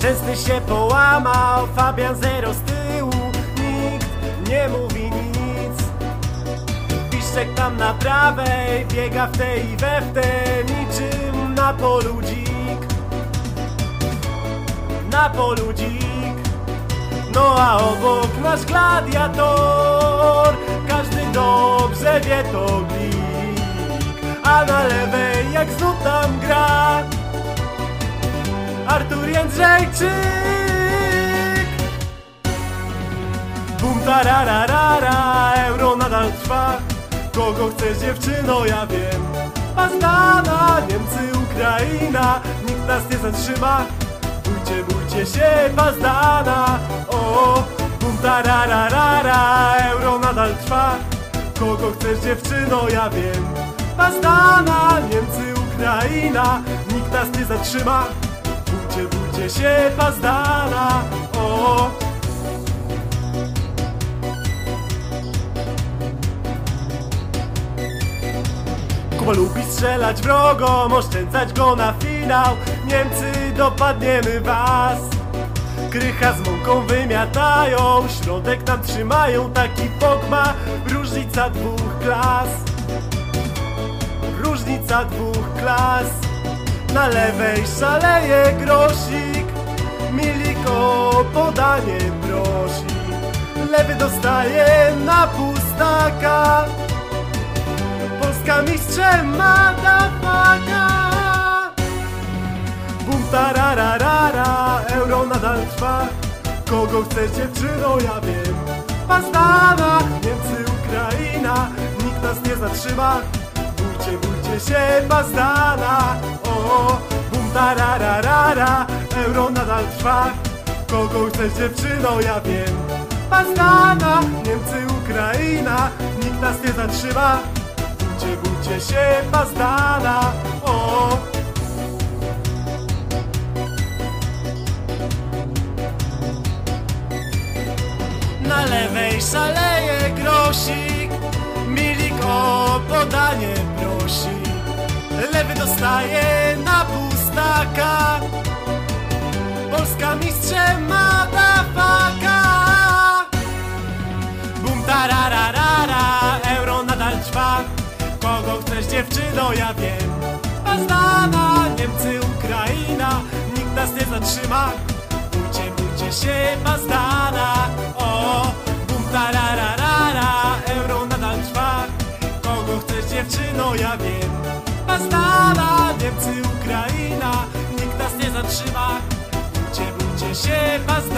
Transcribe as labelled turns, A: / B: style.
A: Szczęsny się połamał, Fabian zero z tyłu. Nikt nie mówi nic. Piszczek tam na prawej, biega w tej i we w te Niczym na polu dzik. Na polu dzik. No a obok nasz gladiator Artur Jędrzejczyk. Bum tarararara Euro nadal trwa. Kogo chcesz dziewczyno ja wiem. Pastana, Niemcy, Ukraina Nikt nas nie zatrzyma. Bójcie, bójcie się Pazdana O, bum tarararara Euro nadal trwa. Kogo chcesz dziewczyno ja wiem. Pazdana, Niemcy, Ukraina Nikt nas nie zatrzyma Bójcie, bójcie się Pazdana. O, Kuba lubi strzelać wrogom, oszczędzać go na finał. Niemcy dopadniemy was. Krycha z mąką wymiatają, środek nam trzymają Taki bok ma. Różnica dwóch klas. Różnica dwóch klas Na lewej szaleje grosik Milik o podanie prosi. Lewy dostaje na pustaka. Polska mistrzem madafaka Bum tarararara, euro nadal trwa. Kogo chcesz dziewczyno, ja wiem. Pazdana, Niemcy, Ukraina. Nikt nas nie zatrzyma Bójcie, bójcie się, Pazdana O, bum tarararara, euro nadal trwa. Kogo chcesz dziewczyno, ja wiem. Pazdana, Niemcy, Ukraina. Nikt nas nie zatrzyma. Bójcie, bójcie się, Pazdana O, Na lewej szaleje grosik. Milik o podanie Dostaje na pustaka. Polska mistrzem madafaka Bum tarararara Euro nadal trwa. Kogo chcesz dziewczyno ja wiem. Pazdana, Niemcy, Ukraina Nikt nas nie zatrzyma. Bójcie, bójcie się Pazdana O, bum tarararara Euro nadal trwa. Kogo chcesz dziewczyno ja wiem Pazdana, Niemcy, Ukraina Nikt nas nie zatrzyma. Bójcie, bójcie się Pazdana